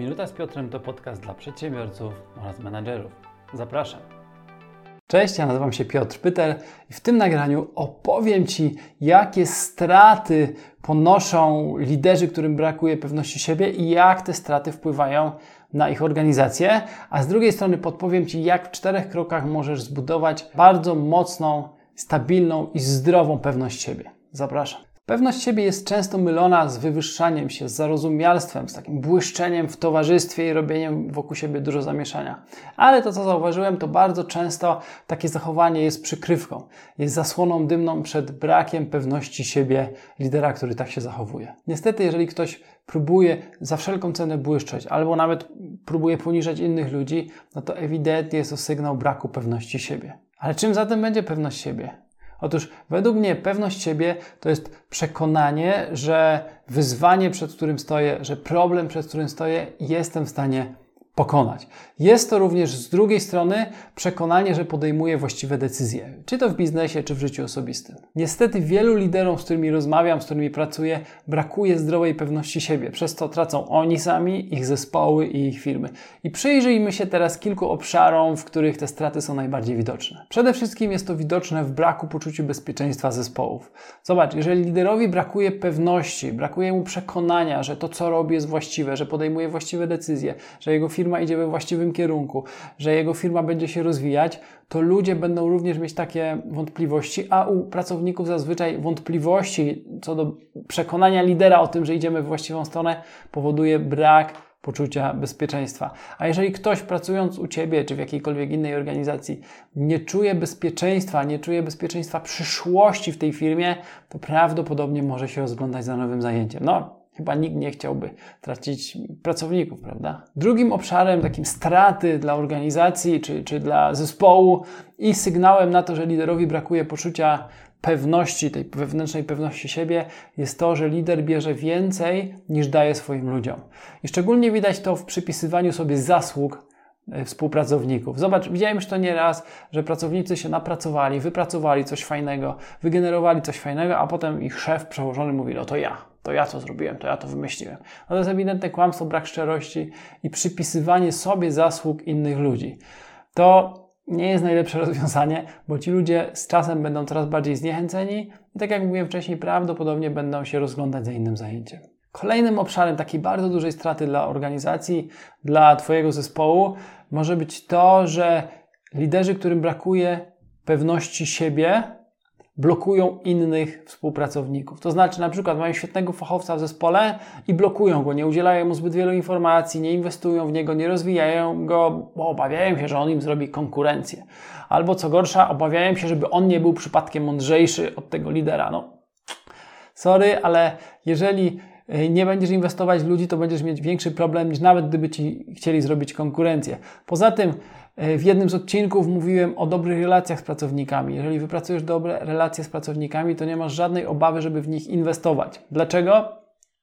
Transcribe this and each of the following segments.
Minuta z Piotrem to podcast dla przedsiębiorców oraz menadżerów. Zapraszam. Cześć, ja nazywam się Piotr Pyter i w tym nagraniu opowiem Ci, jakie straty ponoszą liderzy, którym brakuje pewności siebie i jak te straty wpływają na ich organizację, a z drugiej strony podpowiem Ci, jak w czterech krokach możesz zbudować bardzo mocną, stabilną i zdrową pewność siebie. Zapraszam. Pewność siebie jest często mylona z wywyższaniem się, z zarozumialstwem, z takim błyszczeniem w towarzystwie i robieniem wokół siebie dużo zamieszania. Ale to, co zauważyłem, to bardzo często takie zachowanie jest przykrywką, jest zasłoną dymną przed brakiem pewności siebie lidera, który tak się zachowuje. Niestety, jeżeli ktoś próbuje za wszelką cenę błyszczeć, albo nawet próbuje poniżać innych ludzi, no to ewidentnie jest to sygnał braku pewności siebie. Ale czym zatem będzie pewność siebie? Otóż według mnie pewność siebie to jest przekonanie, że wyzwanie, przed którym stoję, że problem, przed którym stoję, jestem w stanie pokonać. Jest to również z drugiej strony przekonanie, że podejmuje właściwe decyzje, czy to w biznesie, czy w życiu osobistym. Niestety wielu liderom, z którymi rozmawiam, z którymi pracuję, brakuje zdrowej pewności siebie, przez to tracą oni sami, ich zespoły i ich firmy. I przyjrzyjmy się teraz kilku obszarom, w których te straty są najbardziej widoczne. Przede wszystkim jest to widoczne w braku poczucia bezpieczeństwa zespołów. Zobacz, jeżeli liderowi brakuje pewności, brakuje mu przekonania, że to co robi jest właściwe, że podejmuje właściwe decyzje, że jego firma firma idzie we właściwym kierunku, że jego firma będzie się rozwijać, to ludzie będą również mieć takie wątpliwości, a u pracowników zazwyczaj wątpliwości co do przekonania lidera o tym, że idziemy w właściwą stronę, powoduje brak poczucia bezpieczeństwa. A jeżeli ktoś pracując u Ciebie czy w jakiejkolwiek innej organizacji nie czuje bezpieczeństwa, nie czuje bezpieczeństwa przyszłości w tej firmie, to prawdopodobnie może się rozglądać za nowym zajęciem. No, Chyba nikt nie chciałby tracić pracowników, prawda? Drugim obszarem takim straty dla organizacji czy, czy dla zespołu i sygnałem na to, że liderowi brakuje poczucia pewności, tej wewnętrznej pewności siebie, jest to, że lider bierze więcej niż daje swoim ludziom. I szczególnie widać to w przypisywaniu sobie zasług e, współpracowników. Zobacz, widziałem już to nieraz, że pracownicy się napracowali, wypracowali coś fajnego, wygenerowali coś fajnego, a potem ich szef przełożony mówi, no to ja, to ja to zrobiłem, to ja to wymyśliłem. No to jest ewidentne kłamstwo, brak szczerości i przypisywanie sobie zasług innych ludzi. To nie jest najlepsze rozwiązanie, bo ci ludzie z czasem będą coraz bardziej zniechęceni i tak jak mówiłem wcześniej, prawdopodobnie będą się rozglądać za innym zajęciem. Kolejnym obszarem takiej bardzo dużej straty dla organizacji, dla Twojego zespołu może być to, że liderzy, którym brakuje pewności siebie, blokują innych współpracowników. To znaczy, na przykład mają świetnego fachowca w zespole i blokują go, nie udzielają mu zbyt wielu informacji, nie inwestują w niego, nie rozwijają go, bo obawiają się, że on im zrobi konkurencję. Albo co gorsza, obawiają się, żeby on nie był przypadkiem mądrzejszy od tego lidera. No, sorry, ale jeżeli nie będziesz inwestować w ludzi, to będziesz mieć większy problem niż nawet gdyby ci chcieli zrobić konkurencję. Poza tym, E, w jednym z odcinków mówiłem o dobrych relacjach z pracownikami. Jeżeli wypracujesz dobre relacje z pracownikami, to nie masz żadnej obawy, żeby w nich inwestować. Dlaczego?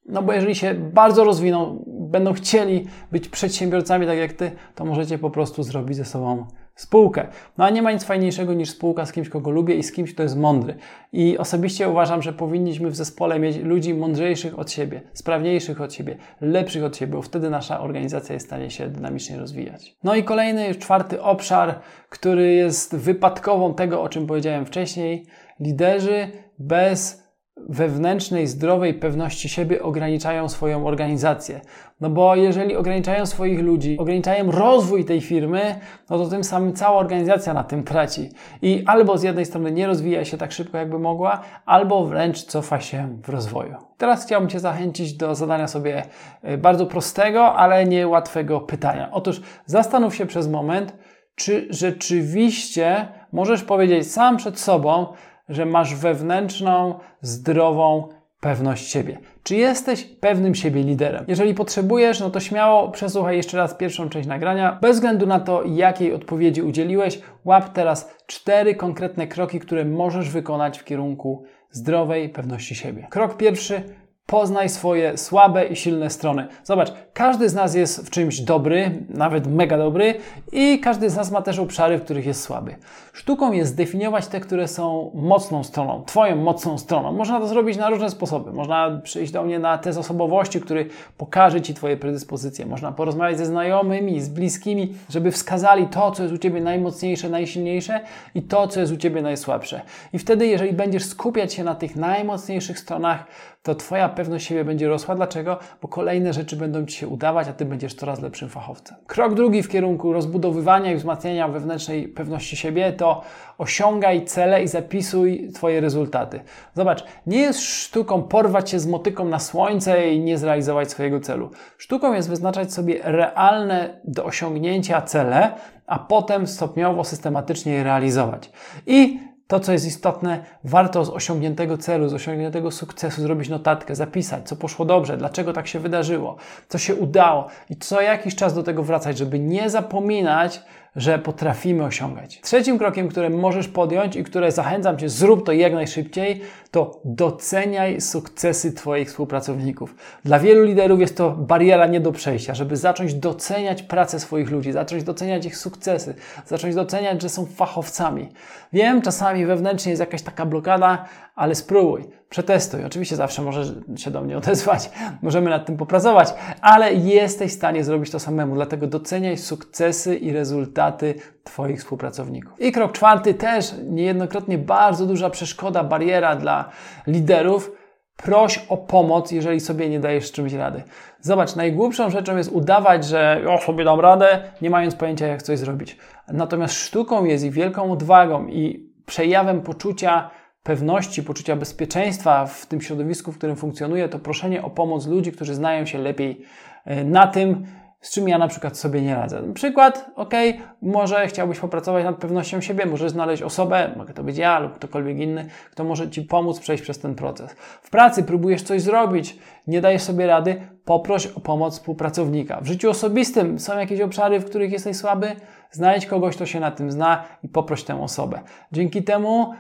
No bo jeżeli się bardzo rozwiną, będą chcieli być przedsiębiorcami tak jak ty, to możecie po prostu zrobić ze sobą spółkę. No a nie ma nic fajniejszego niż spółka z kimś, kogo lubię i z kimś, kto jest mądry. I osobiście uważam, że powinniśmy w zespole mieć ludzi mądrzejszych od siebie, sprawniejszych od siebie, lepszych od siebie, bo wtedy nasza organizacja jest w stanie się dynamicznie rozwijać. No i kolejny, czwarty obszar, który jest wypadkową tego, o czym powiedziałem wcześniej. Liderzy bez wewnętrznej, zdrowej pewności siebie ograniczają swoją organizację. No bo jeżeli ograniczają swoich ludzi, ograniczają rozwój tej firmy, no to tym samym cała organizacja na tym traci. I albo z jednej strony nie rozwija się tak szybko, jakby mogła, albo wręcz cofa się w rozwoju. Teraz chciałbym Cię zachęcić do zadania sobie e, bardzo prostego, ale niełatwego pytania. Otóż zastanów się przez moment, czy rzeczywiście możesz powiedzieć sam przed sobą, że masz wewnętrzną, zdrową pewność siebie. Czy jesteś pewnym siebie liderem? Jeżeli potrzebujesz, no to śmiało przesłuchaj jeszcze raz pierwszą część nagrania. Bez względu na to, jakiej odpowiedzi udzieliłeś, łap teraz cztery konkretne kroki, które możesz wykonać w kierunku zdrowej pewności siebie. Krok pierwszy Poznaj swoje słabe i silne strony. Zobacz, każdy z nas jest w czymś dobry, nawet mega dobry, i każdy z nas ma też obszary, w których jest słaby. Sztuką jest zdefiniować te, które są mocną stroną, Twoją mocną stroną. Można to zrobić na różne sposoby. Można przyjść do mnie na test osobowości, który pokaże Ci Twoje predyspozycje. Można porozmawiać ze znajomymi, z bliskimi, żeby wskazali to, co jest u Ciebie najmocniejsze, najsilniejsze i to, co jest u Ciebie najsłabsze. I wtedy, jeżeli będziesz skupiać się na tych najmocniejszych stronach, to Twoja pewność siebie będzie rosła. Dlaczego? Bo kolejne rzeczy będą Ci się udawać, a Ty będziesz coraz lepszym fachowcem. Krok drugi w kierunku rozbudowywania i wzmacniania wewnętrznej pewności siebie to osiągaj cele i zapisuj Twoje rezultaty. Zobacz, nie jest sztuką porwać się z motyką na słońce i nie zrealizować swojego celu. Sztuką jest wyznaczać sobie realne do osiągnięcia cele, a potem stopniowo, systematycznie je realizować. I to, co jest istotne, warto z osiągniętego celu, z osiągniętego sukcesu zrobić notatkę, zapisać, co poszło dobrze, dlaczego tak się wydarzyło, co się udało i co jakiś czas do tego wracać, żeby nie zapominać, że potrafimy osiągać. Trzecim krokiem, który możesz podjąć i które zachęcam Cię, zrób to jak najszybciej, to doceniaj sukcesy Twoich współpracowników. Dla wielu liderów jest to bariera nie do przejścia, żeby zacząć doceniać pracę swoich ludzi, zacząć doceniać ich sukcesy, zacząć doceniać, że są fachowcami. Wiem, czasami wewnętrznie jest jakaś taka blokada, ale spróbuj, przetestuj. Oczywiście zawsze możesz się do mnie odezwać, możemy nad tym popracować, ale jesteś w stanie zrobić to samemu, dlatego doceniaj sukcesy i rezultaty Twoich współpracowników. I krok czwarty, też niejednokrotnie bardzo duża przeszkoda, bariera dla liderów. Proś o pomoc, jeżeli sobie nie dajesz z czymś rady. Zobacz, najgłupszą rzeczą jest udawać, że ja sobie dam radę, nie mając pojęcia, jak coś zrobić. Natomiast sztuką jest i wielką odwagą i przejawem poczucia pewności, poczucia bezpieczeństwa w tym środowisku, w którym funkcjonuje, to proszenie o pomoc ludzi, którzy znają się lepiej e, na tym, z czym ja na przykład sobie nie radzę. Przykład, ok, może chciałbyś popracować nad pewnością siebie, możesz znaleźć osobę, mogę to być ja lub ktokolwiek inny, kto może Ci pomóc przejść przez ten proces. W pracy próbujesz coś zrobić, nie dajesz sobie rady, poproś o pomoc współpracownika. W życiu osobistym są jakieś obszary, w których jesteś słaby, znajdź kogoś, kto się na tym zna i poproś tę osobę. Dzięki temu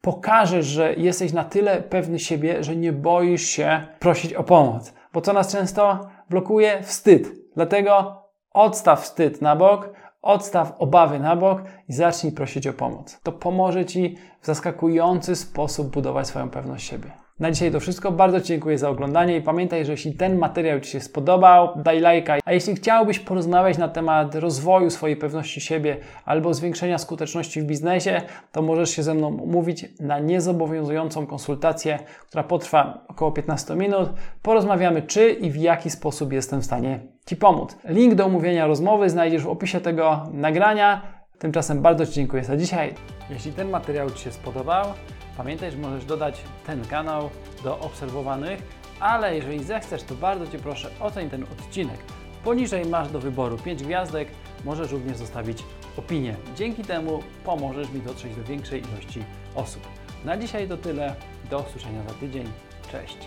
pokażesz, że jesteś na tyle pewny siebie, że nie boisz się prosić o pomoc. Bo co nas często blokuje? Wstyd. Dlatego odstaw wstyd na bok, odstaw obawy na bok i zacznij prosić o pomoc. To pomoże Ci w zaskakujący sposób budować swoją pewność siebie. Na dzisiaj to wszystko. Bardzo Ci dziękuję za oglądanie i pamiętaj, że jeśli ten materiał Ci się spodobał, daj lajka. A jeśli chciałbyś porozmawiać na temat rozwoju swojej pewności siebie albo zwiększenia skuteczności w biznesie, to możesz się ze mną umówić na niezobowiązującą konsultację, która potrwa około 15 minut. Porozmawiamy, czy i w jaki sposób jestem w stanie Ci pomóc. Link do umówienia rozmowy znajdziesz w opisie tego nagrania. Tymczasem bardzo Ci dziękuję za dzisiaj. Jeśli ten materiał Ci się spodobał, Pamiętaj, że możesz dodać ten kanał do obserwowanych, ale jeżeli zechcesz, to bardzo Cię proszę oceń ten odcinek. Poniżej masz do wyboru 5 gwiazdek, możesz również zostawić opinię. Dzięki temu pomożesz mi dotrzeć do większej ilości osób. Na dzisiaj to tyle. Do usłyszenia za tydzień. Cześć.